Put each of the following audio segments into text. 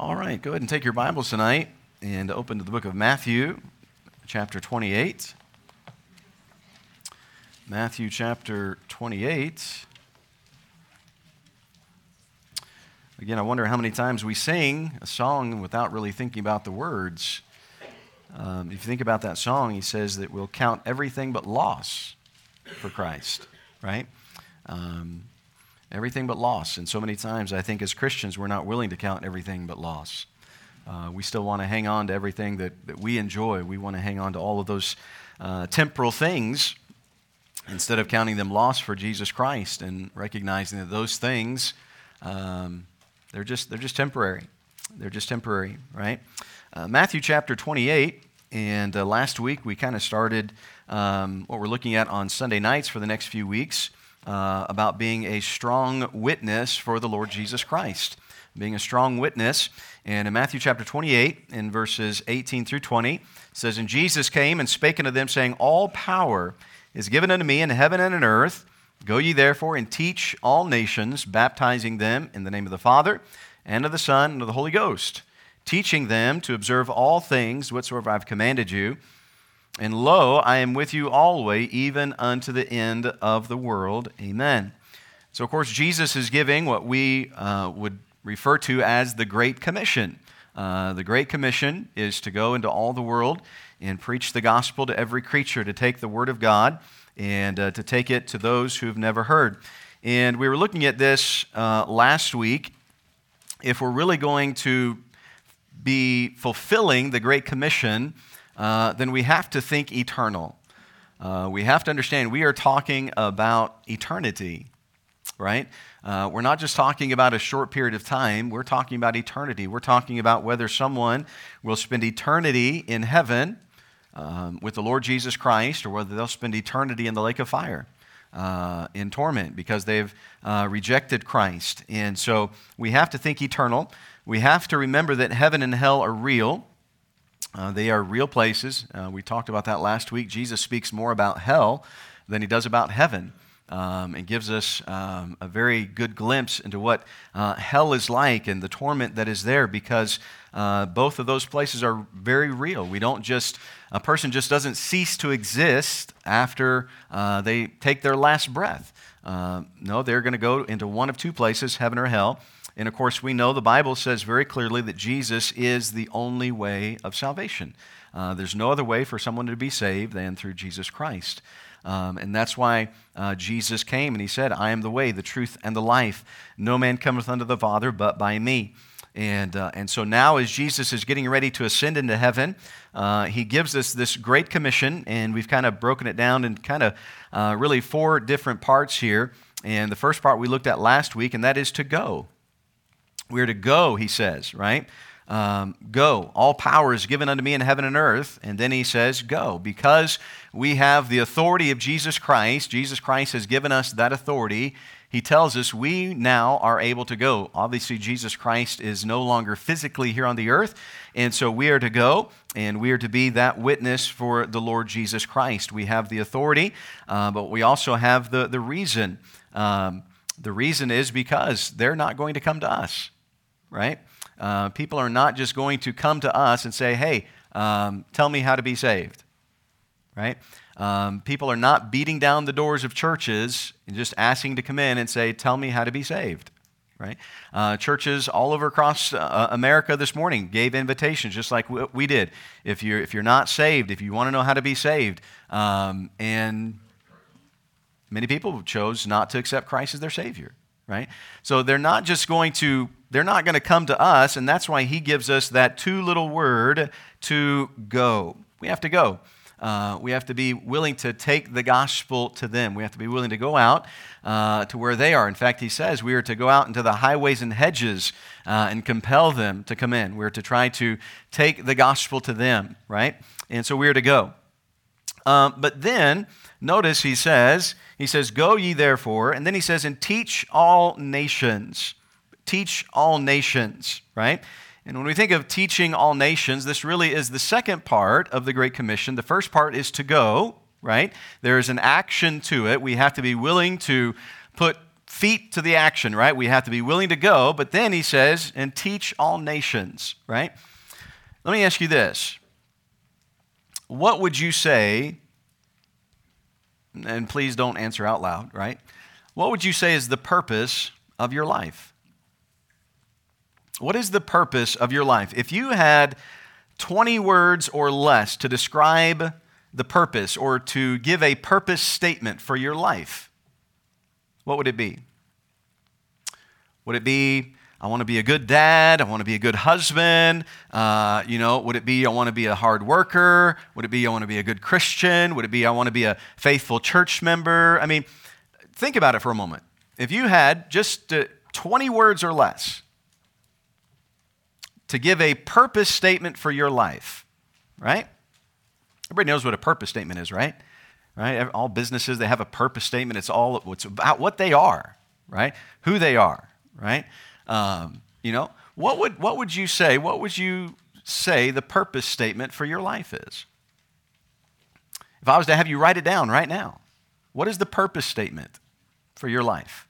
All right, go ahead and take your Bibles tonight and open to the book of Matthew, chapter 28. Matthew chapter 28. Again, I wonder how many times we sing a song without really thinking about the words. Um, if you think about that song, he says that we'll count everything but loss for Christ, right? Um, everything but loss. And so many times, I think as Christians, we're not willing to count everything but loss. Uh, we still want to hang on to everything that, that we enjoy. We want to hang on to all of those uh, temporal things instead of counting them loss for Jesus Christ and recognizing that those things, um, they're, just, they're just temporary. They're just temporary, right? Uh, Matthew chapter 28, and uh, last week we kind of started um, what we're looking at on Sunday nights for the next few weeks uh, about being a strong witness for the Lord Jesus Christ. Being a strong witness. And in Matthew chapter 28, in verses 18 through 20, it says, And Jesus came and spake unto them, saying, All power is given unto me in heaven and in earth. Go ye therefore and teach all nations, baptizing them in the name of the Father, and of the Son, and of the Holy Ghost, teaching them to observe all things whatsoever I've commanded you. And lo, I am with you always, even unto the end of the world. Amen. So, of course, Jesus is giving what we uh, would refer to as the Great Commission. Uh, the Great Commission is to go into all the world and preach the gospel to every creature, to take the Word of God and uh, to take it to those who've never heard. And we were looking at this uh, last week. If we're really going to be fulfilling the Great Commission, uh, then we have to think eternal. Uh, we have to understand we are talking about eternity, right? Uh, we're not just talking about a short period of time, we're talking about eternity. We're talking about whether someone will spend eternity in heaven um, with the Lord Jesus Christ or whether they'll spend eternity in the lake of fire. Uh, in torment because they've uh, rejected Christ. And so we have to think eternal. We have to remember that heaven and hell are real. Uh, they are real places. Uh, we talked about that last week. Jesus speaks more about hell than he does about heaven um, and gives us um, a very good glimpse into what uh, hell is like and the torment that is there because uh, both of those places are very real. We don't just, a person just doesn't cease to exist after uh, they take their last breath. No, they're going to go into one of two places, heaven or hell. And of course, we know the Bible says very clearly that Jesus is the only way of salvation. Uh, there's no other way for someone to be saved than through Jesus Christ. Um, and that's why uh, Jesus came and he said, I am the way, the truth, and the life. No man cometh unto the Father but by me. And, uh, and so now, as Jesus is getting ready to ascend into heaven, uh, he gives us this great commission, and we've kind of broken it down in kind of uh, really four different parts here. And the first part we looked at last week, and that is to go. We're to go, he says, right? Um, go. All power is given unto me in heaven and earth. And then he says, go. Because we have the authority of Jesus Christ, Jesus Christ has given us that authority. He tells us we now are able to go. Obviously, Jesus Christ is no longer physically here on the earth. And so we are to go and we are to be that witness for the Lord Jesus Christ. We have the authority, uh, but we also have the, the reason. Um, the reason is because they're not going to come to us right? Uh, people are not just going to come to us and say, hey, um, tell me how to be saved, right? Um, people are not beating down the doors of churches and just asking to come in and say, tell me how to be saved, right? Uh, churches all over across uh, America this morning gave invitations, just like we did. If you're, if you're not saved, if you want to know how to be saved, um, and many people chose not to accept Christ as their Savior, right? So they're not just going to they're not going to come to us, and that's why he gives us that two little word to go. We have to go. Uh, we have to be willing to take the gospel to them. We have to be willing to go out uh, to where they are. In fact, he says we are to go out into the highways and hedges uh, and compel them to come in. We're to try to take the gospel to them, right? And so we are to go. Um, but then, notice he says, he says, Go ye therefore, and then he says, and teach all nations teach all nations, right? And when we think of teaching all nations, this really is the second part of the Great Commission. The first part is to go, right? There is an action to it. We have to be willing to put feet to the action, right? We have to be willing to go, but then he says, and teach all nations, right? Let me ask you this. What would you say, and please don't answer out loud, right? What would you say is the purpose of your life? What is the purpose of your life? If you had 20 words or less to describe the purpose or to give a purpose statement for your life, what would it be? Would it be, I want to be a good dad. I want to be a good husband. Uh, you know, would it be, I want to be a hard worker? Would it be, I want to be a good Christian? Would it be, I want to be a faithful church member? I mean, think about it for a moment. If you had just uh, 20 words or less to give a purpose statement for your life, right? Everybody knows what a purpose statement is, right? Right? All businesses, they have a purpose statement. It's all it's about what they are, right? Who they are, right? Um, you know, what would, what would you say? What would you say the purpose statement for your life is? If I was to have you write it down right now, what is the purpose statement for your life?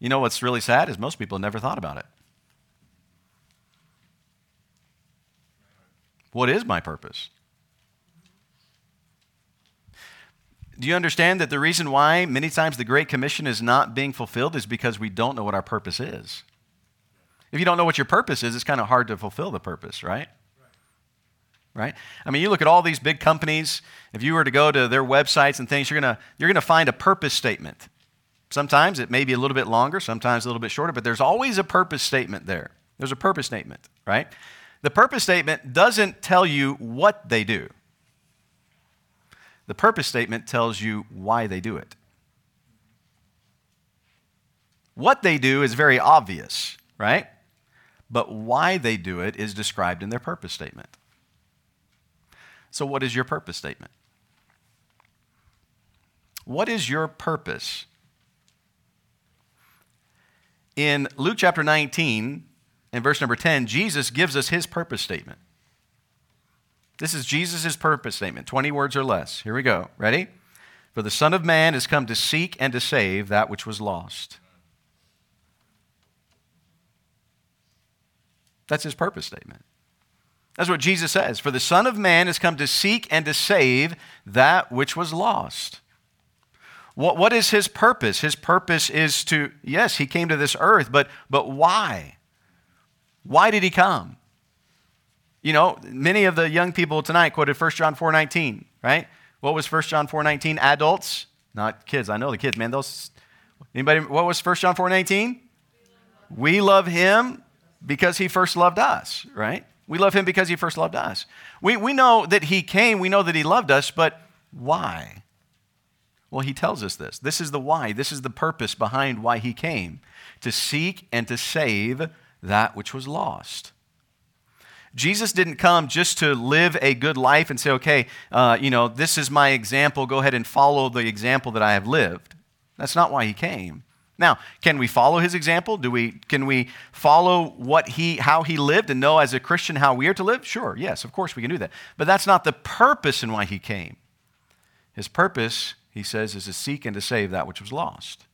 You know what's really sad is most people never thought about it. What is my purpose? Do you understand that the reason why many times the Great Commission is not being fulfilled is because we don't know what our purpose is? If you don't know what your purpose is, it's kind of hard to fulfill the purpose, right? Right? I mean, you look at all these big companies, if you were to go to their websites and things, you're going to you're going to find a purpose statement. Sometimes it may be a little bit longer, sometimes a little bit shorter, but there's always a purpose statement there. There's a purpose statement, right? The purpose statement doesn't tell you what they do. The purpose statement tells you why they do it. What they do is very obvious, right? But why they do it is described in their purpose statement. So, what is your purpose statement? What is your purpose? In Luke chapter 19, in verse number 10, Jesus gives us his purpose statement. This is Jesus' purpose statement, 20 words or less. Here we go. Ready? For the Son of Man has come to seek and to save that which was lost. That's his purpose statement. That's what Jesus says. For the Son of Man has come to seek and to save that which was lost. What, what is his purpose? His purpose is to, yes, he came to this earth, but, but why? Why did he come? You know, many of the young people tonight quoted 1 John 4:19, right? What was 1 John 4:19? Adults, not kids. I know the kids, man. Those anybody what was 1 John 4:19? We love him because he first loved us, right? We love him because he first loved us. We, we know that he came, we know that he loved us, but why? Well, he tells us this. This is the why. This is the purpose behind why he came to seek and to save that which was lost. Jesus didn't come just to live a good life and say, okay, uh, you know, this is my example. Go ahead and follow the example that I have lived. That's not why he came. Now, can we follow his example? Do we, can we follow what he, how he lived and know as a Christian how we are to live? Sure, yes, of course we can do that. But that's not the purpose in why he came. His purpose, he says, is to seek and to save that which was lost.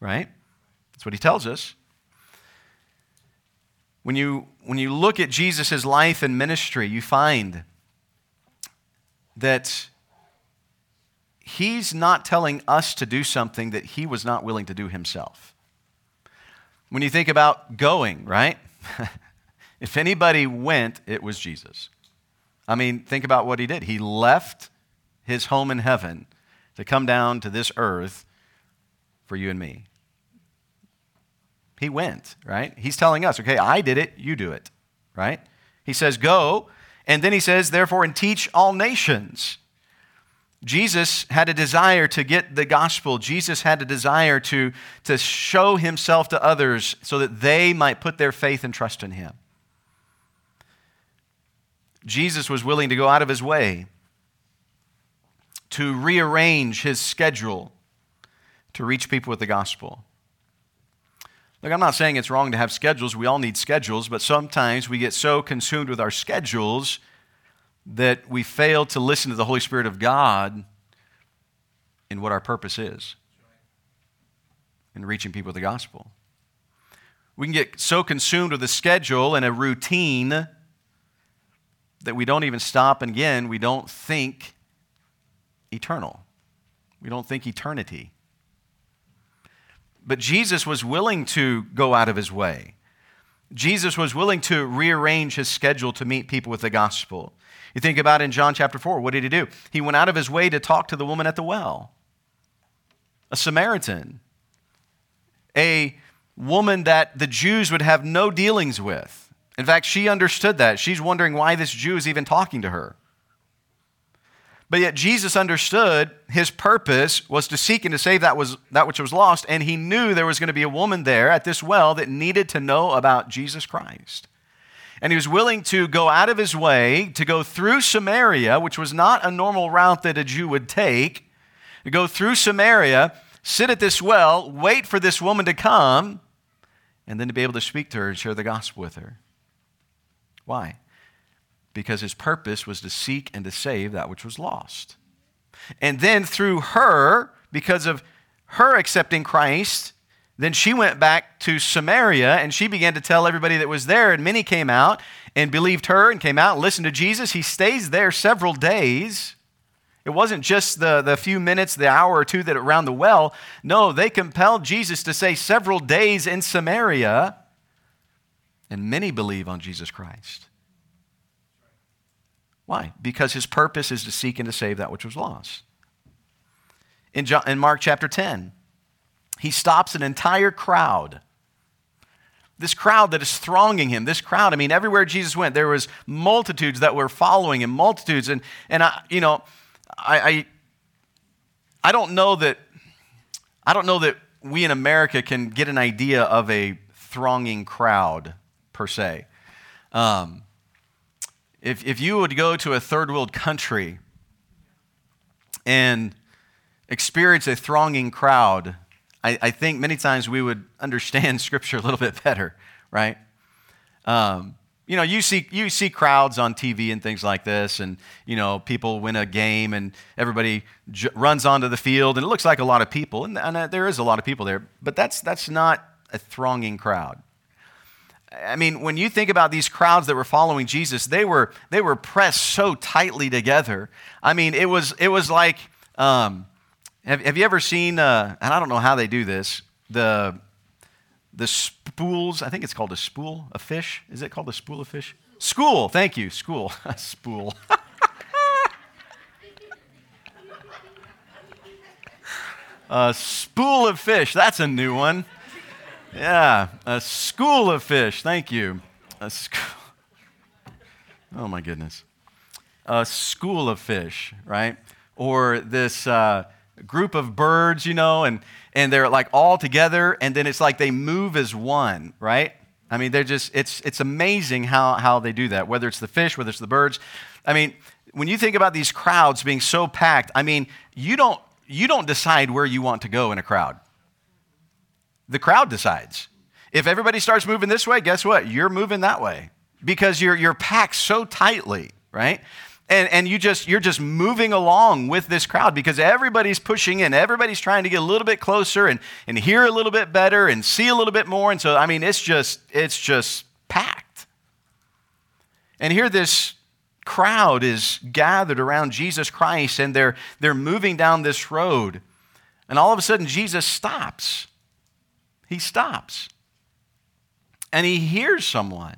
Right? That's what he tells us. When you, when you look at Jesus' life and ministry, you find that he's not telling us to do something that he was not willing to do himself. When you think about going, right? if anybody went, it was Jesus. I mean, think about what he did. He left his home in heaven to come down to this earth for you and me. He went, right? He's telling us, okay, I did it, you do it, right? He says, go. And then he says, therefore, and teach all nations. Jesus had a desire to get the gospel. Jesus had a desire to, to show himself to others so that they might put their faith and trust in him. Jesus was willing to go out of his way to rearrange his schedule to reach people with the gospel. Look, I'm not saying it's wrong to have schedules. We all need schedules, but sometimes we get so consumed with our schedules that we fail to listen to the Holy Spirit of God in what our purpose is. in reaching people with the gospel. We can get so consumed with a schedule and a routine that we don't even stop, and again, we don't think eternal. We don't think eternity. But Jesus was willing to go out of his way. Jesus was willing to rearrange his schedule to meet people with the gospel. You think about in John chapter 4, what did he do? He went out of his way to talk to the woman at the well, a Samaritan, a woman that the Jews would have no dealings with. In fact, she understood that. She's wondering why this Jew is even talking to her. But yet Jesus understood his purpose was to seek and to save that, was, that which was lost, and he knew there was going to be a woman there at this well that needed to know about Jesus Christ. And he was willing to go out of his way to go through Samaria, which was not a normal route that a Jew would take, to go through Samaria, sit at this well, wait for this woman to come, and then to be able to speak to her and share the gospel with her. Why? Because his purpose was to seek and to save that which was lost. And then through her, because of her accepting Christ, then she went back to Samaria and she began to tell everybody that was there, and many came out and believed her and came out and listened to Jesus. He stays there several days. It wasn't just the, the few minutes, the hour or two that around the well. No, they compelled Jesus to say several days in Samaria, and many believe on Jesus Christ. Why? Because his purpose is to seek and to save that which was lost. In, John, in Mark chapter 10, he stops an entire crowd. This crowd that is thronging him, this crowd, I mean, everywhere Jesus went, there was multitudes that were following him, multitudes. And, and I, you know, I, I, I don't know that, I don't know that we in America can get an idea of a thronging crowd per se. Um, if, if you would go to a third world country and experience a thronging crowd, I, I think many times we would understand Scripture a little bit better, right? Um, you know, you see, you see crowds on TV and things like this, and, you know, people win a game and everybody j- runs onto the field, and it looks like a lot of people, and, and uh, there is a lot of people there, but that's, that's not a thronging crowd. I mean, when you think about these crowds that were following Jesus, they were, they were pressed so tightly together. I mean, it was, it was like, um, have, have you ever seen, uh, and I don't know how they do this, the, the spools, I think it's called a spool, a fish. Is it called a spool of fish? School, thank you, school, spool. a spool of fish, that's a new one. Yeah, a school of fish, thank you. A sc- oh my goodness. A school of fish, right? Or this, uh, group of birds, you know, and, and they're like all together, and then it's like they move as one, right? I mean, they're just, it's, it's amazing how, how they do that, whether it's the fish, whether it's the birds. I mean, when you think about these crowds being so packed, I mean, you don't, you don't decide where you want to go in a crowd. The crowd decides. If everybody starts moving this way, guess what? You're moving that way because you're, you're packed so tightly, right? and, and you just you're just moving along with this crowd because everybody's pushing in everybody's trying to get a little bit closer and, and hear a little bit better and see a little bit more and so i mean it's just it's just packed and here this crowd is gathered around jesus christ and they're they're moving down this road and all of a sudden jesus stops he stops. And he hears someone.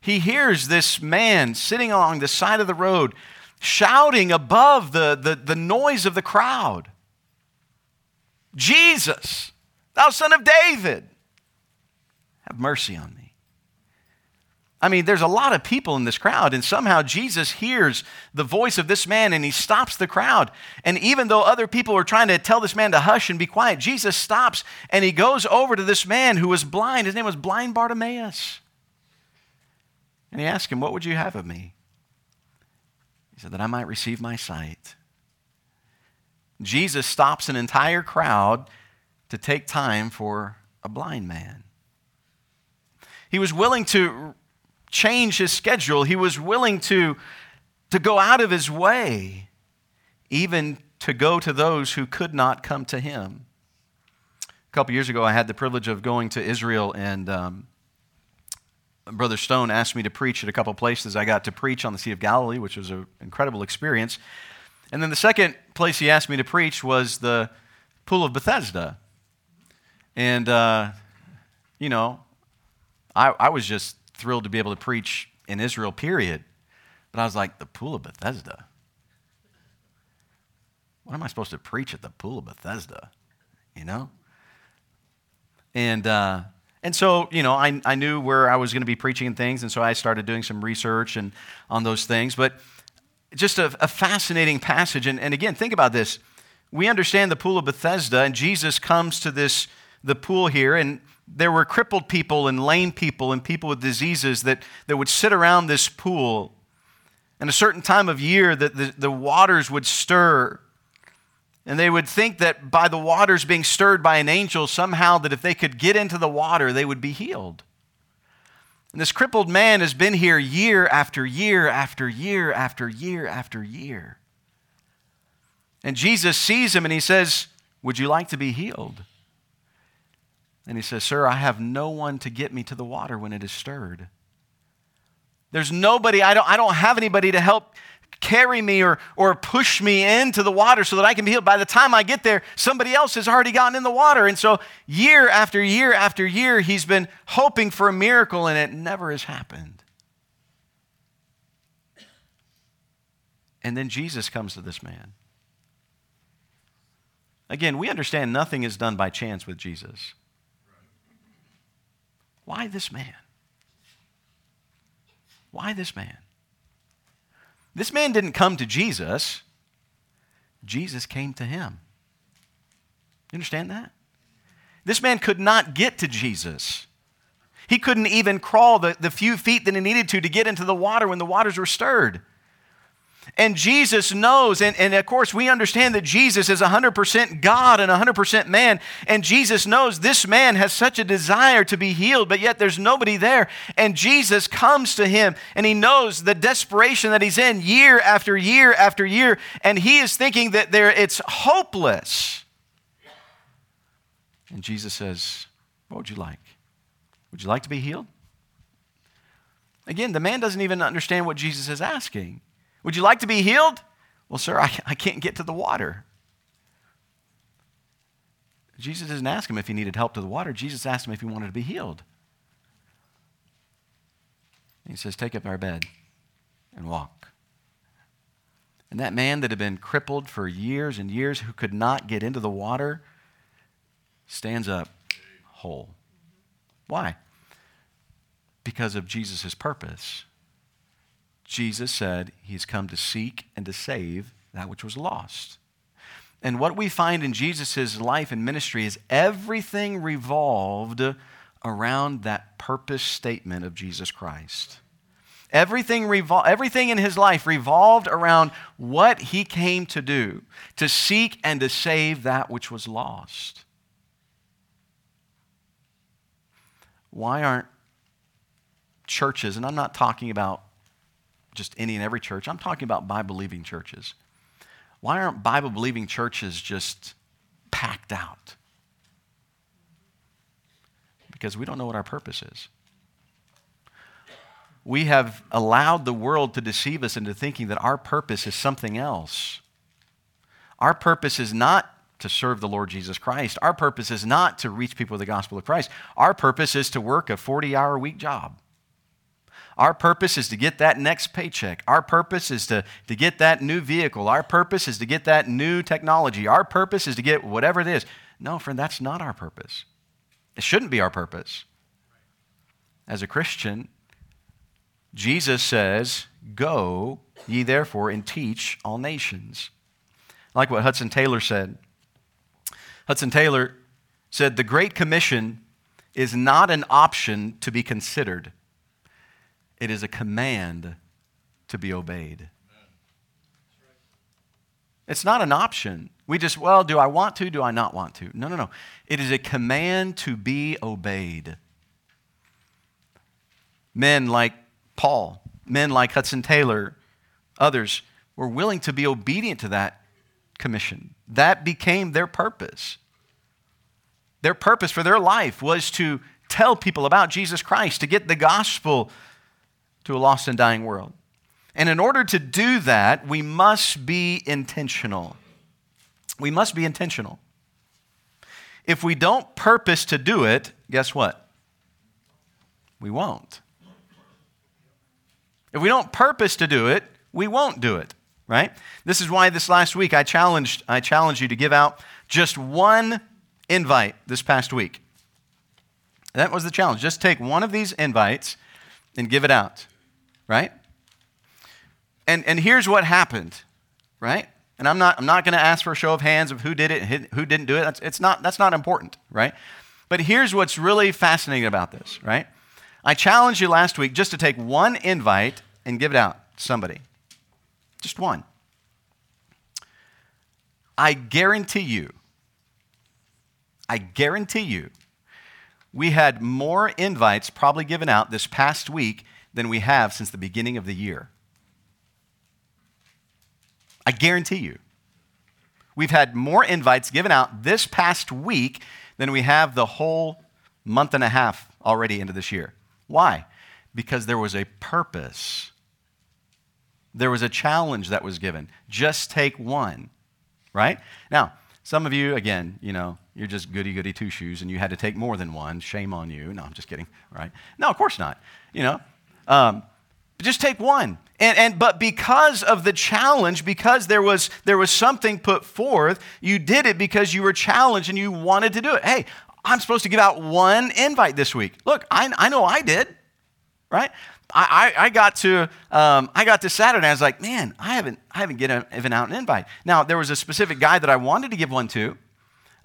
He hears this man sitting along the side of the road shouting above the, the, the noise of the crowd. Jesus, thou son of David, have mercy on me. I mean, there's a lot of people in this crowd, and somehow Jesus hears the voice of this man and he stops the crowd. And even though other people are trying to tell this man to hush and be quiet, Jesus stops and he goes over to this man who was blind. His name was Blind Bartimaeus. And he asked him, What would you have of me? He said, That I might receive my sight. Jesus stops an entire crowd to take time for a blind man. He was willing to change his schedule, he was willing to, to go out of his way, even to go to those who could not come to him. A couple years ago, I had the privilege of going to Israel, and um, Brother Stone asked me to preach at a couple places. I got to preach on the Sea of Galilee, which was an incredible experience. And then the second place he asked me to preach was the Pool of Bethesda. And, uh, you know, I, I was just thrilled to be able to preach in Israel, period. But I was like, the Pool of Bethesda? What am I supposed to preach at the Pool of Bethesda? You know? And, uh, and so, you know, I, I knew where I was going to be preaching and things, and so I started doing some research and on those things. But just a, a fascinating passage. And, and again, think about this. We understand the pool of Bethesda, and Jesus comes to this the pool here, and there were crippled people and lame people and people with diseases that, that would sit around this pool. And a certain time of year that the, the waters would stir and they would think that by the waters being stirred by an angel, somehow that if they could get into the water, they would be healed. And this crippled man has been here year after year after year after year after year. And Jesus sees him and he says, Would you like to be healed? And he says, Sir, I have no one to get me to the water when it is stirred. There's nobody, I don't, I don't have anybody to help carry me or, or push me into the water so that I can be healed. By the time I get there, somebody else has already gotten in the water. And so, year after year after year, he's been hoping for a miracle, and it never has happened. And then Jesus comes to this man. Again, we understand nothing is done by chance with Jesus. Why this man? Why this man? This man didn't come to Jesus, Jesus came to him. You understand that? This man could not get to Jesus. He couldn't even crawl the, the few feet that he needed to to get into the water when the waters were stirred. And Jesus knows, and, and of course, we understand that Jesus is 100% God and 100% man. And Jesus knows this man has such a desire to be healed, but yet there's nobody there. And Jesus comes to him, and he knows the desperation that he's in year after year after year. And he is thinking that there, it's hopeless. And Jesus says, What would you like? Would you like to be healed? Again, the man doesn't even understand what Jesus is asking. Would you like to be healed? Well, sir, I, I can't get to the water. Jesus didn't ask him if he needed help to the water. Jesus asked him if he wanted to be healed. he says, Take up our bed and walk. And that man that had been crippled for years and years, who could not get into the water, stands up whole. Why? Because of Jesus' purpose. Jesus said he's come to seek and to save that which was lost. And what we find in Jesus' life and ministry is everything revolved around that purpose statement of Jesus Christ. Everything, revol- everything in his life revolved around what he came to do to seek and to save that which was lost. Why aren't churches, and I'm not talking about just any and every church. I'm talking about Bible believing churches. Why aren't Bible believing churches just packed out? Because we don't know what our purpose is. We have allowed the world to deceive us into thinking that our purpose is something else. Our purpose is not to serve the Lord Jesus Christ. Our purpose is not to reach people with the gospel of Christ. Our purpose is to work a 40 hour week job. Our purpose is to get that next paycheck. Our purpose is to, to get that new vehicle. Our purpose is to get that new technology. Our purpose is to get whatever it is. No, friend, that's not our purpose. It shouldn't be our purpose. As a Christian, Jesus says, Go ye therefore and teach all nations. Like what Hudson Taylor said. Hudson Taylor said, The Great Commission is not an option to be considered. It is a command to be obeyed. It's not an option. We just, well, do I want to? Do I not want to? No, no, no. It is a command to be obeyed. Men like Paul, men like Hudson Taylor, others were willing to be obedient to that commission. That became their purpose. Their purpose for their life was to tell people about Jesus Christ, to get the gospel to a lost and dying world. And in order to do that, we must be intentional. We must be intentional. If we don't purpose to do it, guess what? We won't. If we don't purpose to do it, we won't do it, right? This is why this last week I challenged, I challenged you to give out just one invite this past week. That was the challenge. Just take one of these invites and give it out, right? And, and here's what happened, right? And I'm not, I'm not going to ask for a show of hands of who did it who didn't do it. That's, it's not, that's not important, right? But here's what's really fascinating about this, right? I challenged you last week just to take one invite and give it out to somebody. Just one. I guarantee you, I guarantee you, we had more invites probably given out this past week than we have since the beginning of the year. I guarantee you. We've had more invites given out this past week than we have the whole month and a half already into this year. Why? Because there was a purpose. There was a challenge that was given. Just take one, right? Now, some of you, again, you know, you're just goody goody two shoes and you had to take more than one. Shame on you. No, I'm just kidding, right? No, of course not. You know, um, just take one. And, and but because of the challenge, because there was there was something put forth, you did it because you were challenged and you wanted to do it. Hey, I'm supposed to give out one invite this week. Look, I, I know I did, right? I, I, I got to um, I got to Saturday. I was like, man, I haven't I haven't given out an invite. Now there was a specific guy that I wanted to give one to.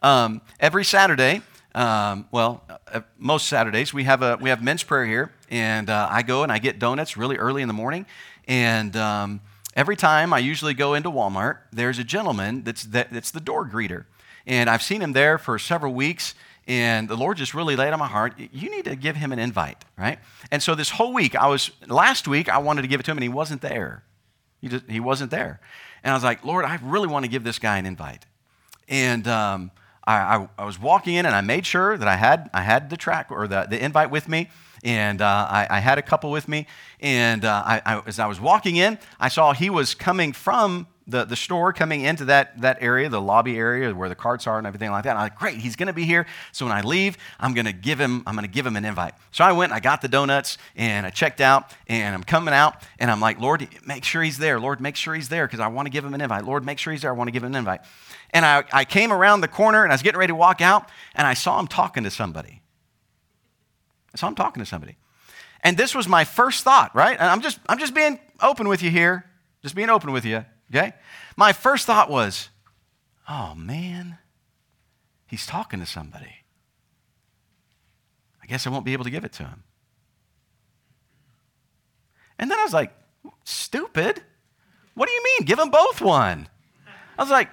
Um, every Saturday, um, well, uh, most Saturdays we have a we have men's prayer here, and uh, I go and I get donuts really early in the morning, and um, every time I usually go into Walmart, there's a gentleman that's, that, that's the door greeter. And I've seen him there for several weeks, and the Lord just really laid on my heart, you need to give him an invite, right? And so this whole week, I was, last week, I wanted to give it to him, and he wasn't there. He, just, he wasn't there. And I was like, Lord, I really want to give this guy an invite. And um, I, I, I, was walking in, and I made sure that I had, I had the track or the, the invite with me and uh, I, I, had a couple with me. And uh, I, as I was walking in, I saw he was coming from the, the store, coming into that, that area, the lobby area where the carts are and everything like that. And I'm like, great, he's to be here. So when I leave, I'm to give him, I'm to give him an invite. So I went, I got the donuts, and I checked out, and I'm coming out, and I'm like, Lord, make sure he's there. Lord, make sure he's there because I want to give him an invite. Lord, make sure he's there. I want to give him an invite. And I, I came around the corner, and I was getting ready to walk out, and I saw him talking to somebody. I saw him talking to somebody. And this was my first thought, right? And I'm just, I'm just being open with you here, just being open with you, okay? My first thought was, oh man, he's talking to somebody. I guess I won't be able to give it to him. And then I was like, stupid. What do you mean? Give them both one. I was like,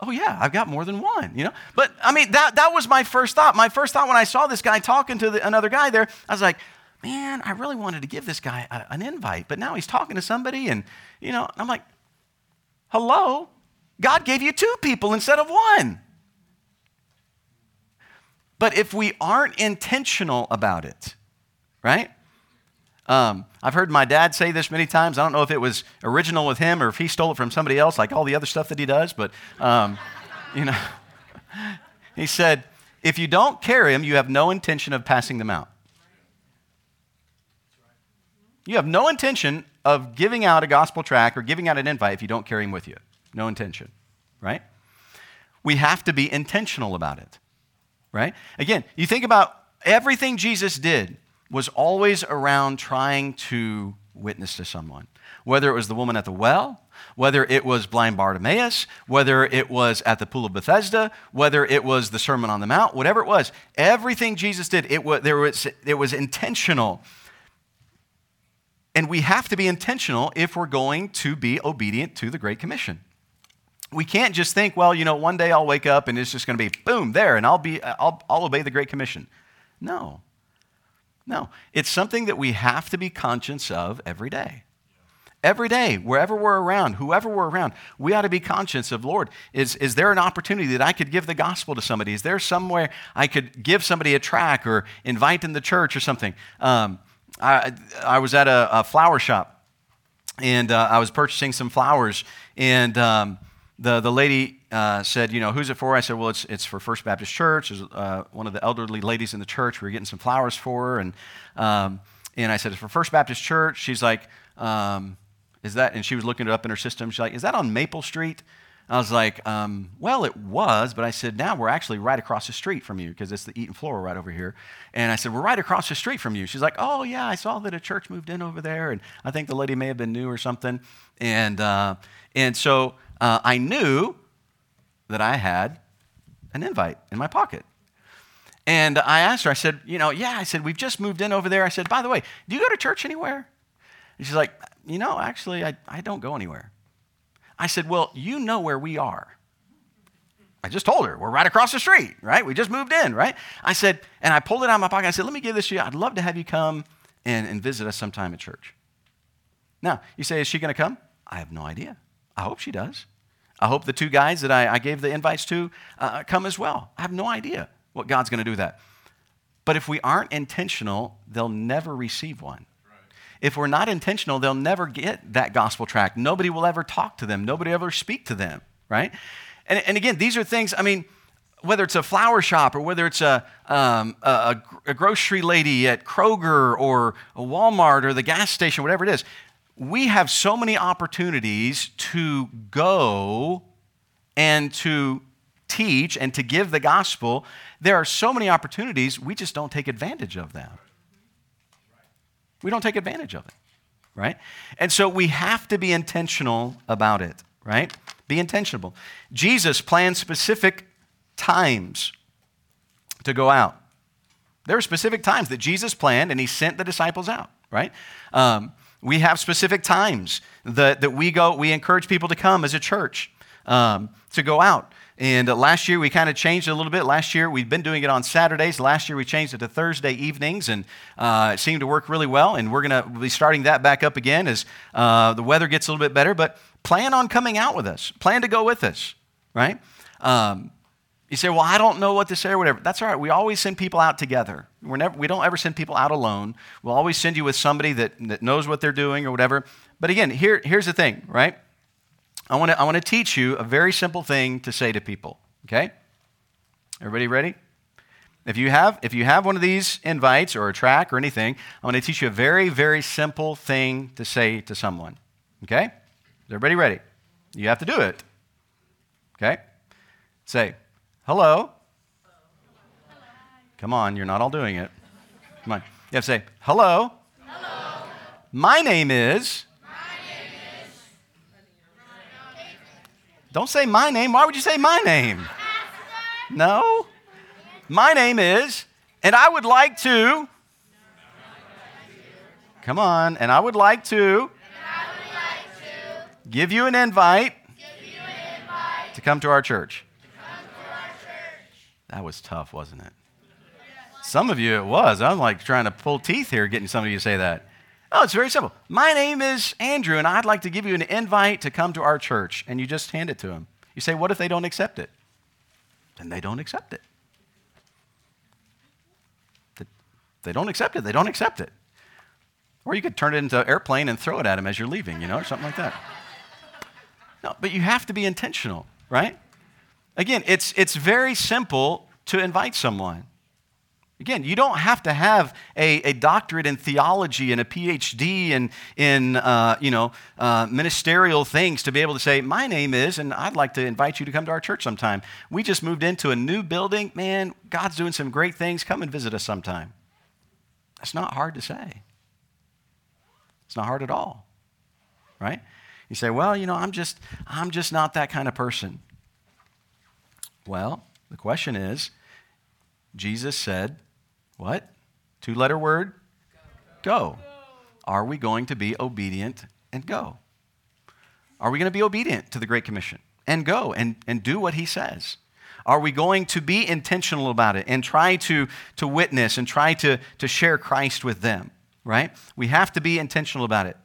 oh yeah, I've got more than one, you know? But I mean, that, that was my first thought. My first thought when I saw this guy talking to the, another guy there, I was like, man, I really wanted to give this guy a, an invite, but now he's talking to somebody and, you know, I'm like, hello? God gave you two people instead of one. But if we aren't intentional about it, right? Um, I've heard my dad say this many times. I don't know if it was original with him or if he stole it from somebody else, like all the other stuff that he does, but, um, you know, he said, if you don't carry them, you have no intention of passing them out. You have no intention of giving out a gospel track or giving out an invite if you don't carry them with you. No intention, right? We have to be intentional about it, right? Again, you think about everything Jesus did was always around trying to witness to someone. Whether it was the woman at the well, whether it was blind Bartimaeus, whether it was at the pool of Bethesda, whether it was the Sermon on the Mount, whatever it was, everything Jesus did, it was, there was, it was intentional. And we have to be intentional if we're going to be obedient to the Great Commission. We can't just think, well, you know, one day I'll wake up and it's just going to be boom there and I'll be I'll, I'll obey the Great Commission. No. No, it's something that we have to be conscious of every day. Every day, wherever we're around, whoever we're around, we ought to be conscious of, Lord, is, is there an opportunity that I could give the gospel to somebody? Is there somewhere I could give somebody a track or invite in the church or something? Um, I, I was at a, a flower shop and uh, I was purchasing some flowers, and um, the, the lady uh, said, You know, who's it for? I said, Well, it's, it's for First Baptist Church. There's uh, one of the elderly ladies in the church. We were getting some flowers for her. And, um, and I said, It's for First Baptist Church. She's like, um, Is that? And she was looking it up in her system. She's like, Is that on Maple Street? I was like, um, well, it was, but I said, now we're actually right across the street from you because it's the Eaton Floral right over here. And I said, we're right across the street from you. She's like, oh, yeah, I saw that a church moved in over there. And I think the lady may have been new or something. And, uh, and so uh, I knew that I had an invite in my pocket. And I asked her, I said, you know, yeah, I said, we've just moved in over there. I said, by the way, do you go to church anywhere? And she's like, you know, actually, I, I don't go anywhere. I said, Well, you know where we are. I just told her, we're right across the street, right? We just moved in, right? I said, and I pulled it out of my pocket. I said, let me give this to you. I'd love to have you come and, and visit us sometime at church. Now, you say, is she going to come? I have no idea. I hope she does. I hope the two guys that I, I gave the invites to uh, come as well. I have no idea what God's going to do that. But if we aren't intentional, they'll never receive one. If we're not intentional, they'll never get that gospel track. Nobody will ever talk to them. Nobody ever speak to them, right? And, and again, these are things, I mean, whether it's a flower shop or whether it's a, um, a, a, grocery lady at Kroger or a Walmart or the gas station, whatever it is, we have so many opportunities to go and to teach and to give the gospel. There are so many opportunities, we just don't take advantage of them. We don't take advantage of it, right? And so we have to be intentional about it, right? Be intentional. Jesus planned specific times to go out. There are specific times that Jesus planned and he sent the disciples out, right? Um, we have specific times that, that we go, we encourage people to come as a church um, to go out. And uh, last year we kind of changed it a little bit. Last year we've been doing it on Saturdays. Last year we changed it to Thursday evenings, and uh, it seemed to work really well. And we're going to be starting that back up again as uh, the weather gets a little bit better. But plan on coming out with us. Plan to go with us, right? Um, you say, well, I don't know what to say or whatever. That's all right. We always send people out together. We're never, we don't ever send people out alone. We'll always send you with somebody that, that knows what they're doing or whatever. But again, here, here's the thing, right? I want to I want to teach you a very simple thing to say to people, okay? Everybody ready? If you have if you have one of these invites or a track or anything, I want to teach you a very very simple thing to say to someone. Okay? Is everybody ready? You have to do it. Okay? Say, "Hello." Come on, you're not all doing it. Come on. You have to say, "Hello." Hello. My name is Don't say my name. Why would you say my name? No. My name is, and I would like to. Come on, and I would like to, give you an invite, to come to our church. That was tough, wasn't it? Some of you it was. I'm like trying to pull teeth here getting some somebody to say that. Oh, it's very simple. My name is Andrew, and I'd like to give you an invite to come to our church. And you just hand it to them. You say, What if they don't accept it? Then they don't accept it. They don't accept it, they don't accept it. Or you could turn it into an airplane and throw it at them as you're leaving, you know, or something like that. No, but you have to be intentional, right? Again, it's, it's very simple to invite someone. Again, you don't have to have a, a doctorate in theology and a PhD in, in uh, you know, uh, ministerial things to be able to say, My name is, and I'd like to invite you to come to our church sometime. We just moved into a new building. Man, God's doing some great things. Come and visit us sometime. That's not hard to say. It's not hard at all, right? You say, Well, you know, I'm just, I'm just not that kind of person. Well, the question is, Jesus said, what? Two letter word? Go. go. Are we going to be obedient and go? Are we going to be obedient to the Great Commission and go and, and do what he says? Are we going to be intentional about it and try to, to witness and try to, to share Christ with them? Right? We have to be intentional about it.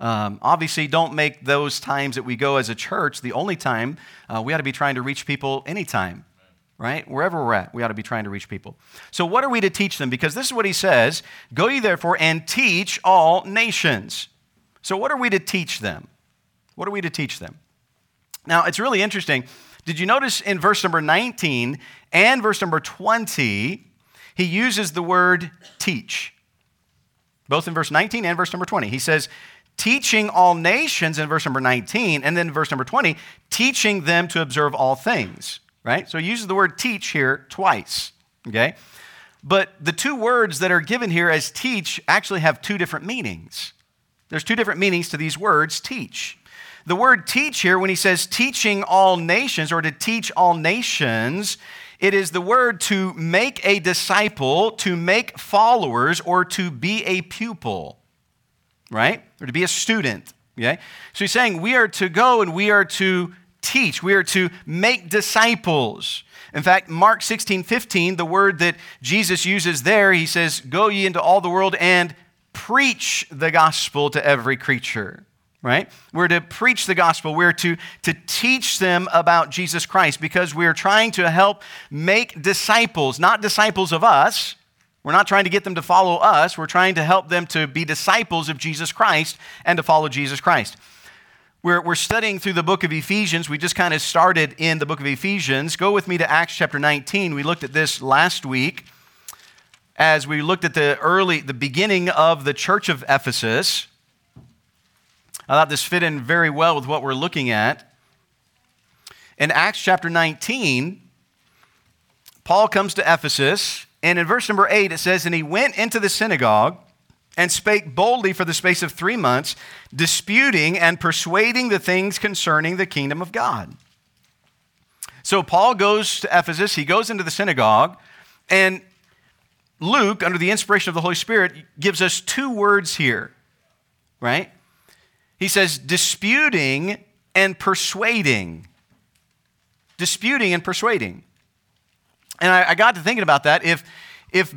Um, obviously, don't make those times that we go as a church the only time. Uh, we ought to be trying to reach people anytime, right? Wherever we're at, we ought to be trying to reach people. So, what are we to teach them? Because this is what he says Go ye therefore and teach all nations. So, what are we to teach them? What are we to teach them? Now, it's really interesting. Did you notice in verse number 19 and verse number 20, he uses the word teach? Both in verse 19 and verse number 20. He says, teaching all nations in verse number 19, and then verse number 20, teaching them to observe all things, right? So he uses the word teach here twice, okay? But the two words that are given here as teach actually have two different meanings. There's two different meanings to these words, teach. The word teach here, when he says teaching all nations or to teach all nations, it is the word to make a disciple, to make followers, or to be a pupil right? Or to be a student, okay? So he's saying we are to go and we are to teach, we are to make disciples. In fact, Mark 16, 15, the word that Jesus uses there, he says, Go ye into all the world and preach the gospel to every creature right? We're to preach the gospel. We're to, to teach them about Jesus Christ because we're trying to help make disciples, not disciples of us, we're not trying to get them to follow us. We're trying to help them to be disciples of Jesus Christ and to follow Jesus Christ. We're, we're studying through the book of Ephesians. We just kind of started in the book of Ephesians. Go with me to Acts chapter 19. We looked at this last week as we looked at the early, the beginning of the church of Ephesus. I thought this fit in very well with what we're looking at. In Acts chapter 19, Paul comes to Ephesus and in verse number eight, it says, And he went into the synagogue and spake boldly for the space of three months, disputing and persuading the things concerning the kingdom of God. So Paul goes to Ephesus, he goes into the synagogue, and Luke, under the inspiration of the Holy Spirit, gives us two words here, right? He says, disputing and persuading. Disputing and persuading. And I, I got to thinking about that. If, if,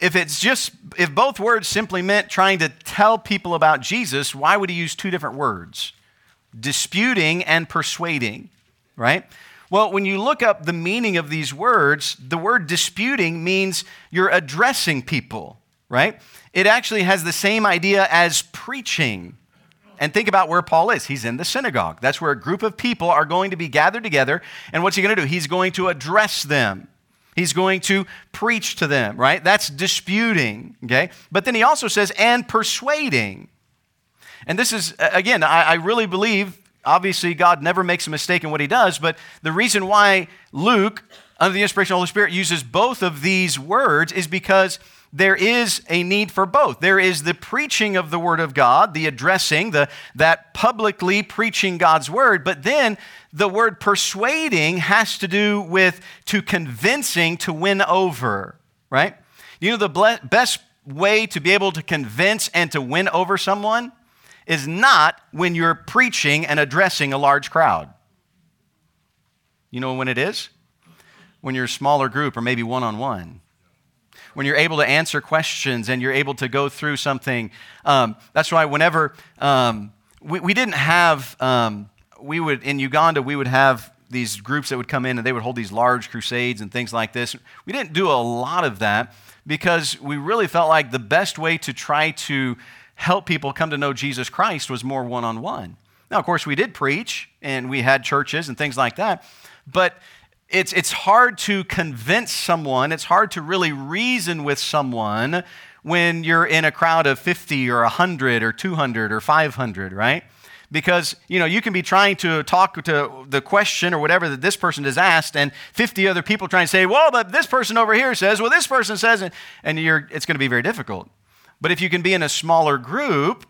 if it's just, if both words simply meant trying to tell people about Jesus, why would he use two different words? Disputing and persuading, right? Well, when you look up the meaning of these words, the word disputing means you're addressing people, right? It actually has the same idea as preaching. And think about where Paul is. He's in the synagogue. That's where a group of people are going to be gathered together. And what's he going to do? He's going to address them. He's going to preach to them, right? That's disputing, okay? But then he also says, and persuading. And this is, again, I, I really believe, obviously, God never makes a mistake in what he does, but the reason why Luke, under the inspiration of the Holy Spirit, uses both of these words is because there is a need for both. There is the preaching of the Word of God, the addressing, the, that publicly preaching God's Word, but then the word persuading has to do with to convincing to win over, right? You know, the best way to be able to convince and to win over someone is not when you're preaching and addressing a large crowd. You know when it is? When you're a smaller group or maybe one on one when you're able to answer questions and you're able to go through something. Um, that's why whenever um, we, we, didn't have, um, we would, in Uganda, we would have these groups that would come in and they would hold these large crusades and things like this. We didn't do a lot of that because we really felt like the best way to try to help people come to know Jesus Christ was more one on one. Now, of course, we did preach and we had churches and things like that, but it's, it's hard to convince someone, it's hard to really reason with someone when you're in a crowd of 50 or 100 or 200 or 500, right? Because, you know, you can be trying to talk to the question or whatever that this person has asked, and 50 other people trying to say, well, but this person over here says, well, this person says, and you're, it's going to be very difficult. But if you can be in a smaller group,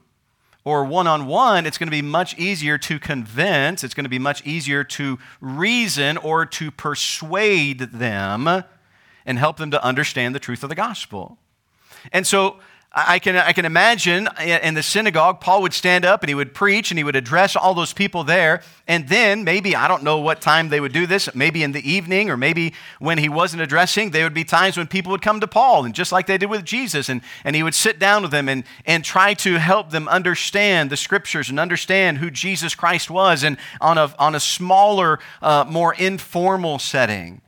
or one on one, it's going to be much easier to convince, it's going to be much easier to reason or to persuade them and help them to understand the truth of the gospel. And so I can, I can imagine in the synagogue, Paul would stand up and he would preach and he would address all those people there. And then maybe, I don't know what time they would do this, maybe in the evening or maybe when he wasn't addressing, there would be times when people would come to Paul and just like they did with Jesus. And, and he would sit down with them and, and try to help them understand the scriptures and understand who Jesus Christ was and on a, on a smaller, uh, more informal setting.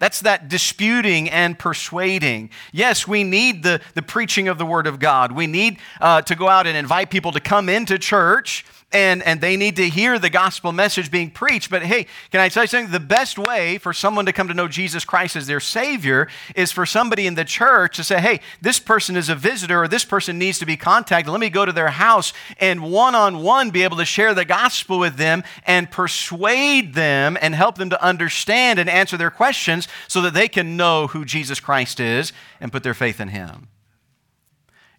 That's that disputing and persuading. Yes, we need the, the preaching of the Word of God. We need uh, to go out and invite people to come into church and, and they need to hear the gospel message being preached. But hey, can I tell you something? The best way for someone to come to know Jesus Christ as their Savior is for somebody in the church to say, hey, this person is a visitor or this person needs to be contacted. Let me go to their house and one on one be able to share the gospel with them and persuade them and help them to understand and answer their questions so that they can know who Jesus Christ is and put their faith in Him.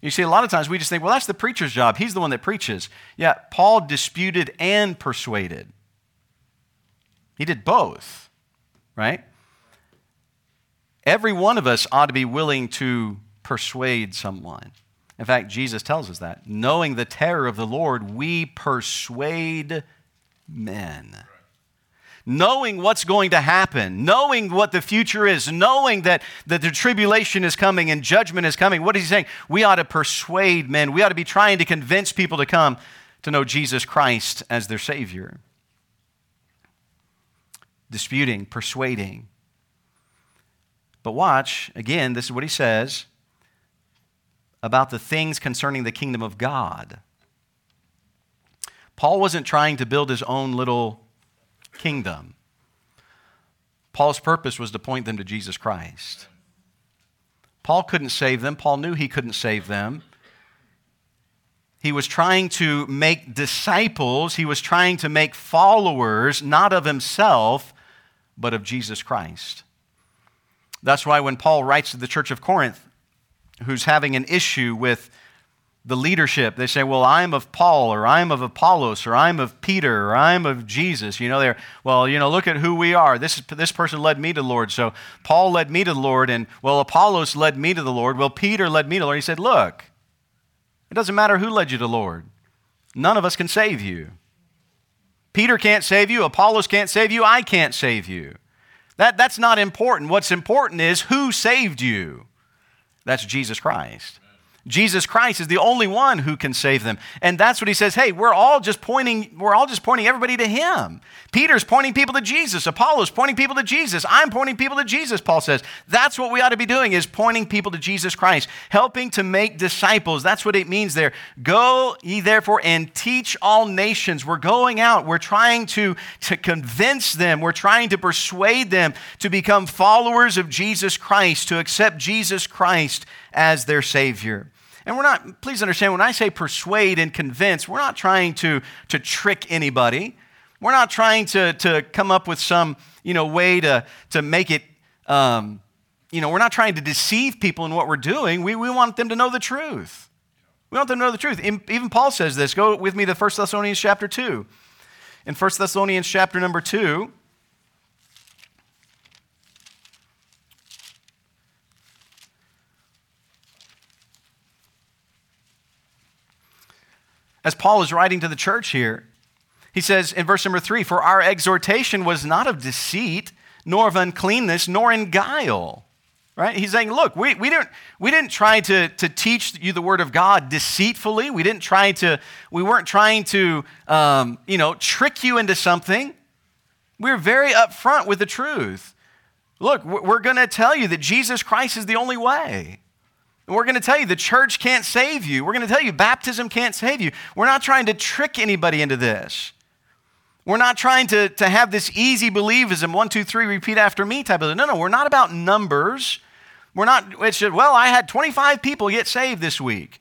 You see, a lot of times we just think, well, that's the preacher's job. He's the one that preaches. Yeah, Paul disputed and persuaded. He did both, right? Every one of us ought to be willing to persuade someone. In fact, Jesus tells us that. Knowing the terror of the Lord, we persuade men knowing what's going to happen, knowing what the future is, knowing that, that the tribulation is coming and judgment is coming. What is he saying? We ought to persuade men. We ought to be trying to convince people to come to know Jesus Christ as their Savior. Disputing, persuading. But watch, again, this is what he says about the things concerning the kingdom of God. Paul wasn't trying to build his own little kingdom. Paul's purpose was to point them to Jesus Christ. Paul couldn't save them. Paul knew he couldn't save them. He was trying to make disciples, he was trying to make followers, not of himself, but of Jesus Christ. That's why when Paul writes to the church of Corinth, who's having an issue with the leadership. They say, well, I'm of Paul, or I'm of Apollos, or I'm of Peter, or I'm of Jesus. You know, they're, well, you know, look at who we are. This, this person led me to the Lord. So Paul led me to the Lord, and, well, Apollos led me to the Lord. Well, Peter led me to the Lord. He said, look, it doesn't matter who led you to the Lord. None of us can save you. Peter can't save you. Apollos can't save you. I can't save you. That, that's not important. What's important is who saved you. That's Jesus Christ. Jesus Christ is the only one who can save them. And that's what he says, hey, we're all just pointing, we're all just pointing everybody to him. Peter's pointing people to Jesus. Apollos pointing people to Jesus. I'm pointing people to Jesus, Paul says. That's what we ought to be doing is pointing people to Jesus Christ, helping to make disciples. That's what it means there. Go ye therefore and teach all nations. We're going out. We're trying to, to convince them. We're trying to persuade them to become followers of Jesus Christ, to accept Jesus Christ as their Savior. And we're not, please understand, when I say persuade and convince, we're not trying to, to trick anybody. We're not trying to, to come up with some you know, way to, to make it, um, you know, we're not trying to deceive people in what we're doing. We, we want them to know the truth. We want them to know the truth. Even Paul says this. Go with me to 1 Thessalonians chapter 2. In 1 Thessalonians chapter number 2, as Paul is writing to the church here. He says in verse number three, For our exhortation was not of deceit, nor of uncleanness, nor in guile. Right? He's saying, look, we, we, didn't, we didn't try to, to teach you the word of God deceitfully. We didn't try to, we weren't trying to, um, you know, trick you into something. We we're very upfront with the truth. Look, we're going to tell you that Jesus Christ is the only way. And we're going to tell you the church can't save you. We're going to tell you baptism can't save you. We're not trying to trick anybody into this. We're not trying to, to have this easy believism, one, two, three, repeat after me type of thing. No, no, we're not about numbers. We're not, it's just, well, I had 25 people get saved this week.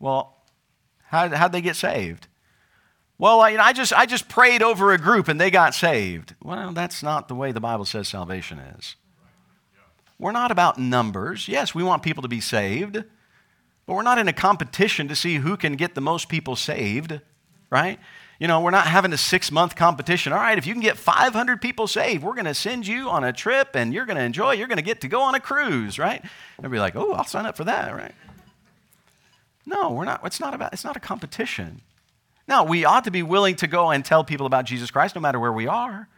Well, how, how'd they get saved? Well, I, I, just, I just prayed over a group and they got saved. Well, that's not the way the Bible says salvation is. We're not about numbers. Yes, we want people to be saved, but we're not in a competition to see who can get the most people saved, right? You know, we're not having a six month competition. All right, if you can get 500 people saved, we're going to send you on a trip and you're going to enjoy. You're going to get to go on a cruise, right? And be like, oh, I'll sign up for that, right? No, we're not. It's not about. It's not a competition. Now we ought to be willing to go and tell people about Jesus Christ, no matter where we are.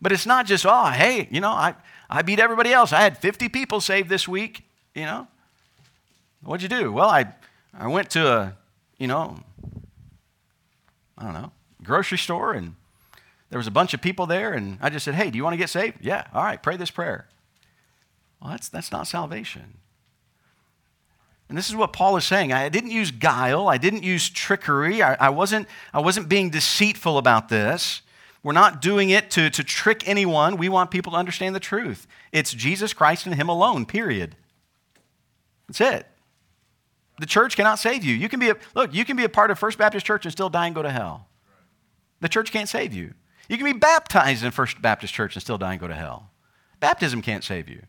But it's not just, oh, hey, you know, I, I beat everybody else. I had 50 people saved this week, you know. What'd you do? Well, I, I went to a, you know, I don't know, grocery store and there was a bunch of people there and I just said, hey, do you want to get saved? Yeah, all right, pray this prayer. Well, that's, that's not salvation. And this is what Paul is saying. I didn't use guile. I didn't use trickery. I, I, wasn't, I wasn't being deceitful about this. We're not doing it to, to trick anyone. We want people to understand the truth. It's Jesus Christ and Him alone, period. That's it. The church cannot save you. You can be a, look, you can be a part of First Baptist Church and still die and go to hell. The church can't save you. You can be baptized in First Baptist Church and still die and go to hell. Baptism can't save you.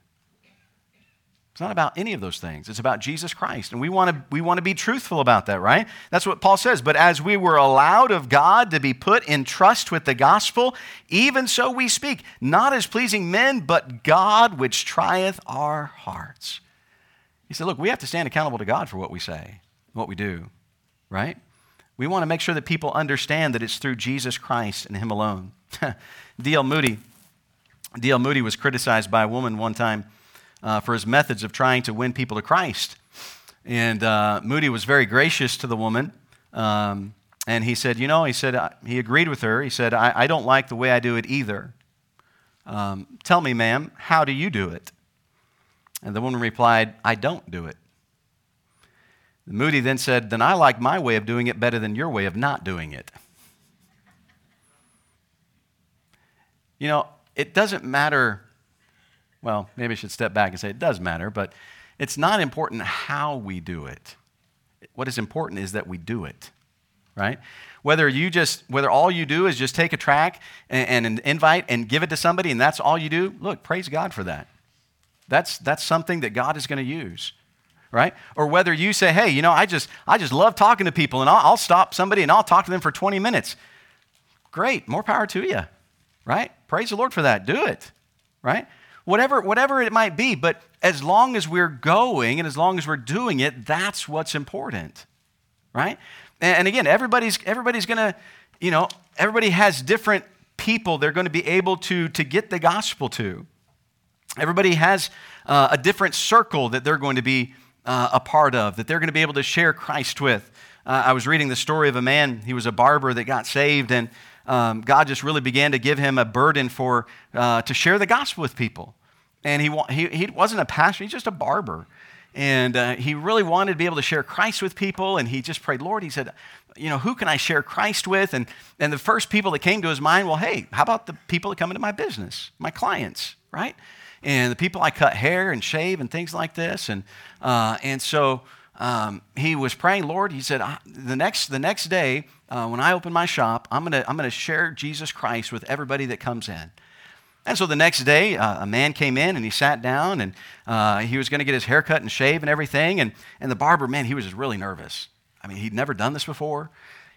It's not about any of those things. It's about Jesus Christ. And we want to we want to be truthful about that, right? That's what Paul says. But as we were allowed of God to be put in trust with the gospel, even so we speak, not as pleasing men, but God which trieth our hearts. He said, Look, we have to stand accountable to God for what we say, what we do, right? We want to make sure that people understand that it's through Jesus Christ and Him alone. D.L. Moody, D.L. Moody was criticized by a woman one time uh, for his methods of trying to win people to Christ. And uh, Moody was very gracious to the woman. Um, and he said, You know, he said, he agreed with her. He said, I, I don't like the way I do it either. Um, tell me, ma'am, how do you do it? And the woman replied, I don't do it. Moody then said, Then I like my way of doing it better than your way of not doing it. You know, it doesn't matter. Well, maybe I should step back and say it does matter, but it's not important how we do it. What is important is that we do it, right? Whether you just, whether all you do is just take a track and, and an invite and give it to somebody and that's all you do, look, praise God for that. That's, that's something that God is going to use right or whether you say hey you know i just i just love talking to people and I'll, I'll, stop somebody and i'll talk to them for 20 minutes great more power to you right praise the lord for that do it right whatever whatever it might be but as long as we're going and as long as we're doing it that's what's important right and, and again everybody's everybody's gonna you know everybody has different people they're going to be able to to get the gospel to Everybody has uh, a different circle that they're going to be uh, a part of, that they're going to be able to share Christ with. Uh, I was reading the story of a man, he was a barber that got saved, and um, God just really began to give him a burden for, uh, to share the gospel with people. And he, he, he wasn't a pastor, he's just a barber. And uh, he really wanted to be able to share Christ with people, and he just prayed, Lord, he said, you know, who can I share Christ with? And, and the first people that came to his mind, well, hey, how about the people that come into my business, my clients, right? and the people I cut hair and shave and things like this. And, uh, and so um, he was praying, Lord, he said, the next, the next day, uh, when I open my shop, I'm going to I'm gonna share Jesus Christ with everybody that comes in. And so the next day, uh, a man came in and he sat down and uh, he was going to get his hair cut and shave and everything. And, and the barber, man, he was just really nervous. I mean, he'd never done this before.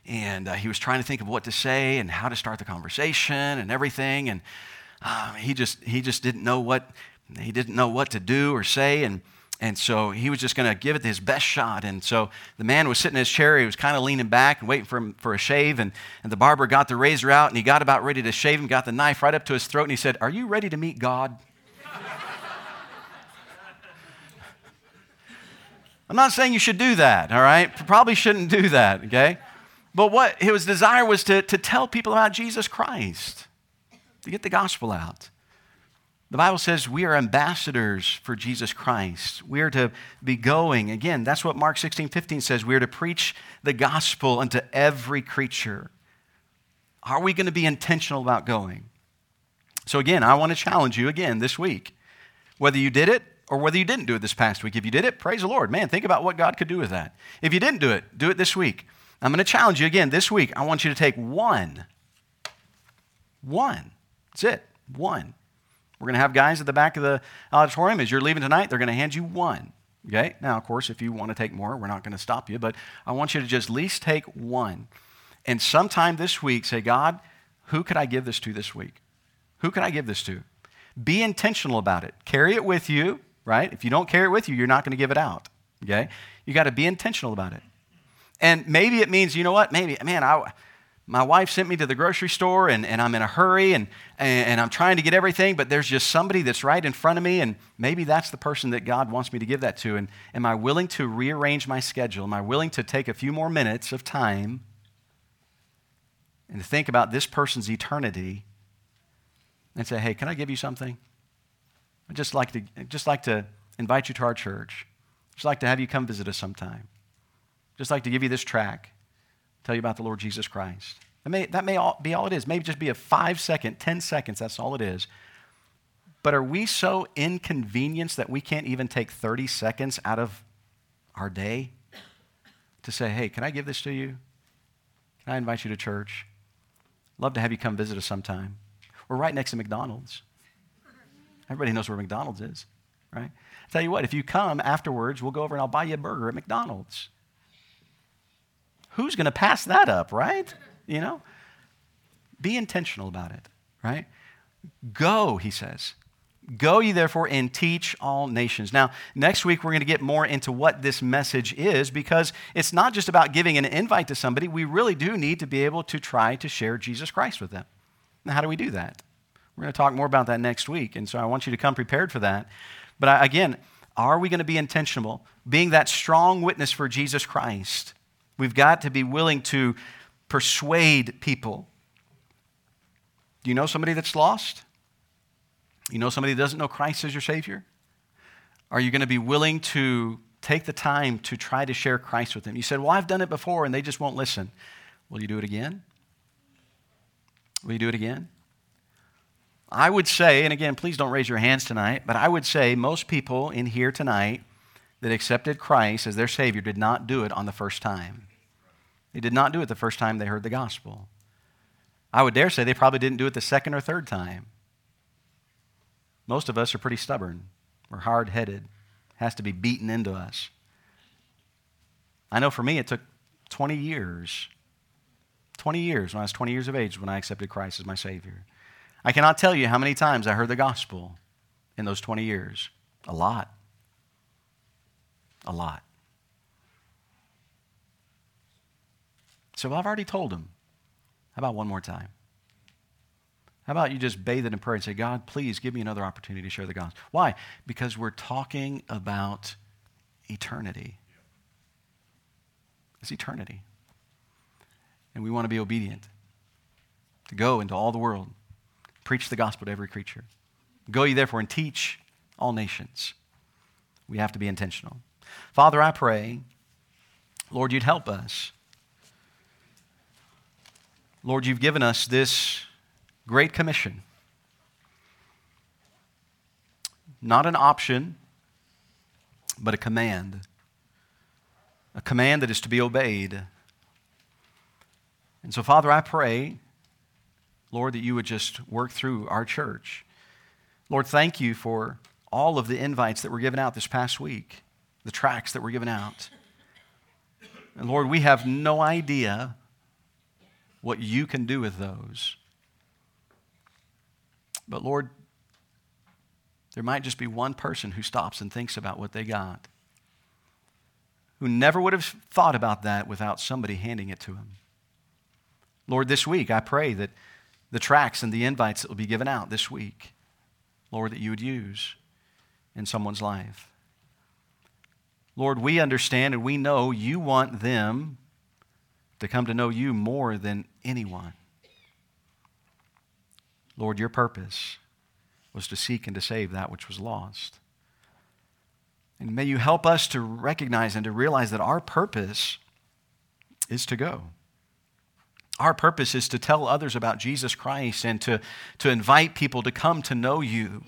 And uh, he was trying to think of what to say and how to start the conversation and everything. And um, he just he just didn't know what he didn't know what to do or say, and and so he was just going to give it his best shot. And so the man was sitting in his chair. He was kind of leaning back and waiting for him for a shave. And, and the barber got the razor out and he got about ready to shave him, got the knife right up to his throat, and he said, Are you ready to meet God? I'm not saying you should do that, all right? Probably shouldn't do that, okay? But what his desire was to, to tell people about Jesus Christ to get the gospel out. The Bible says we are ambassadors for Jesus Christ. We are to be going. Again, that's what Mark 16, 15 says. We are to preach the gospel unto every creature. Are we going to be intentional about going? So, again, I want to challenge you again this week. Whether you did it or whether you didn't do it this past week. If you did it, praise the Lord. Man, think about what God could do with that. If you didn't do it, do it this week. I'm going to challenge you again this week. I want you to take one, one that's it, one. We're going to have guys at the back of the auditorium. As you're leaving tonight, they're going to hand you one. Okay? Now, of course, if you want to take more, we're not going to stop you, but I want you to just at least take one. And sometime this week, say, God, who could I give this to this week? Who can I give this to? Be intentional about it. Carry it with you, right? If you don't carry it with you, you're not going to give it out. Okay? You got to be intentional about it. And maybe it means, you know what? Maybe, man, I, my wife sent me to the grocery store and, and I'm in a hurry and, and, I'm trying to get everything, but there's just somebody that's right in front of me, and maybe that's the person that God wants me to give that to. And am I willing to rearrange my schedule? Am I willing to take a few more minutes of time and to think about this person's eternity and say, hey, can I give you something? I'd just like to, just like to invite you to our church. Just like to have you come visit us sometime. Just like to give you this track, tell you about the Lord Jesus Christ. That may, that may all, be all it is. Maybe just be a five second, 10 seconds, that's all it is. But are we so inconvenienced that we can't even take 30 seconds out of our day to say, hey, can I give this to you? Can I invite you to church? Love to have you come visit us sometime. We're right next to McDonald's. Everybody knows where McDonald's is, right? Tell you what, if you come afterwards, we'll go over and I'll buy you a burger at McDonald's. Who's going to pass that up, right? You know? Be intentional about it, right? Go, he says. Go ye therefore and teach all nations. Now, next week we're going to get more into what this message is because it's not just about giving an invite to somebody. We really do need to be able to try to share Jesus Christ with them. Now, how do we do that? We're going to talk more about that next week. And so I want you to come prepared for that. But uh, again, are we going to be intentional? Being that strong witness for Jesus Christ, we've got to be willing to persuade people. Do you know somebody that's lost? You know somebody that doesn't know Christ as your Savior? Are you going to be willing to take the time to try to share Christ with them? You said, Well, I've done it before and they just won't listen. Will you do it again? Will you do it again? I would say, and again, please don't raise your hands tonight, but I would say most people in here tonight that accepted Christ as their Savior did not do it on the first time. They did not do it the first time they heard the gospel. I would dare say they probably didn't do it the second or third time. Most of us are pretty stubborn. We're hard headed. Has to be beaten into us. I know for me, it took 20 years. 20 years when I was 20 years of age when I accepted Christ as my Savior. I cannot tell you how many times I heard the gospel in those 20 years. A lot. A lot. So I've already told him. How about one more time? How about you just bathe it in prayer and say, God, please give me another opportunity to share the gospel? Why? Because we're talking about eternity. It's eternity. And we want to be obedient to go into all the world Preach the gospel to every creature. Go ye therefore and teach all nations. We have to be intentional. Father, I pray, Lord, you'd help us. Lord, you've given us this great commission. Not an option, but a command. A command that is to be obeyed. And so, Father, I pray Lord, that you would just work through our church. Lord, thank you for all of the invites that were given out this past week, the tracks that were given out. And Lord, we have no idea what you can do with those. But Lord, there might just be one person who stops and thinks about what they got, who never would have thought about that without somebody handing it to him. Lord, this week I pray that the tracks and the invites that will be given out this week, Lord, that you would use in someone's life. Lord, we understand and we know you want them to come to know you more than anyone. Lord, your purpose was to seek and to save that which was lost. And may you help us to recognize and to realize that our purpose is to go. Our purpose is to tell others about Jesus Christ and to, to invite people to come to know you,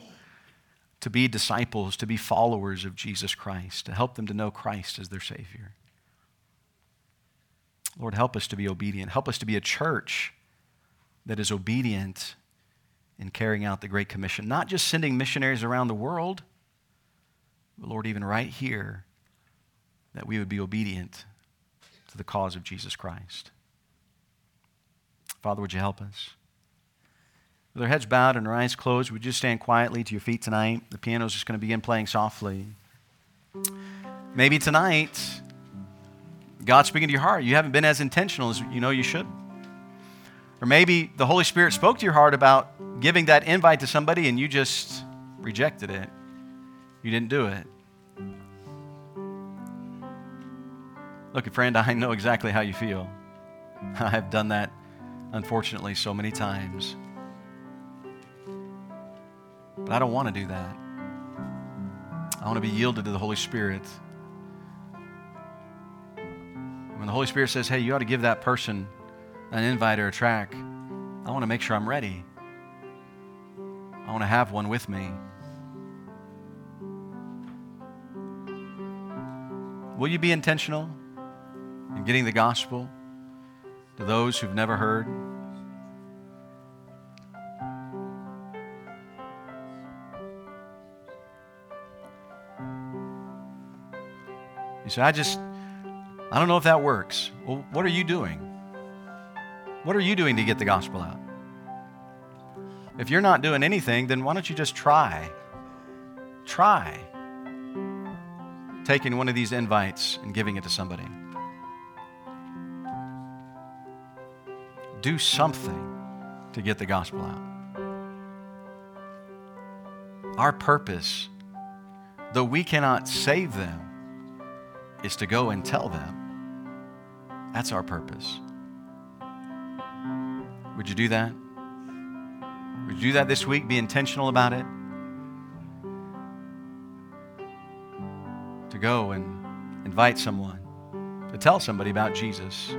to be disciples, to be followers of Jesus Christ, to help them to know Christ as their Savior. Lord, help us to be obedient. Help us to be a church that is obedient in carrying out the Great Commission, not just sending missionaries around the world, but Lord, even right here, that we would be obedient to the cause of Jesus Christ. Father, would you help us? With our heads bowed and our eyes closed, would you stand quietly to your feet tonight? The piano is just going to begin playing softly. Maybe tonight, God's speaking to your heart. You haven't been as intentional as you know you should. Or maybe the Holy Spirit spoke to your heart about giving that invite to somebody and you just rejected it. You didn't do it. Look, friend, I know exactly how you feel. I have done that, unfortunately, so many times. But I don't want to do that. I want to be yielded to the Holy Spirit. When the Holy Spirit says, hey, you ought to give that person an invite or a track, I want to make sure I'm ready. I want to have one with me. Will you be intentional in getting the gospel to those who've never heard? Say, I just, I don't know if that works. Well, what are you doing? What are you doing to get the gospel out? If you're not doing anything, then why don't you just try? Try taking one of these invites and giving it to somebody. Do something to get the gospel out. Our purpose, though we cannot save them, is to go and tell them. That's our purpose. Would you do that? Would you do that this week? Be intentional about it? To go and invite someone, to tell somebody about Jesus.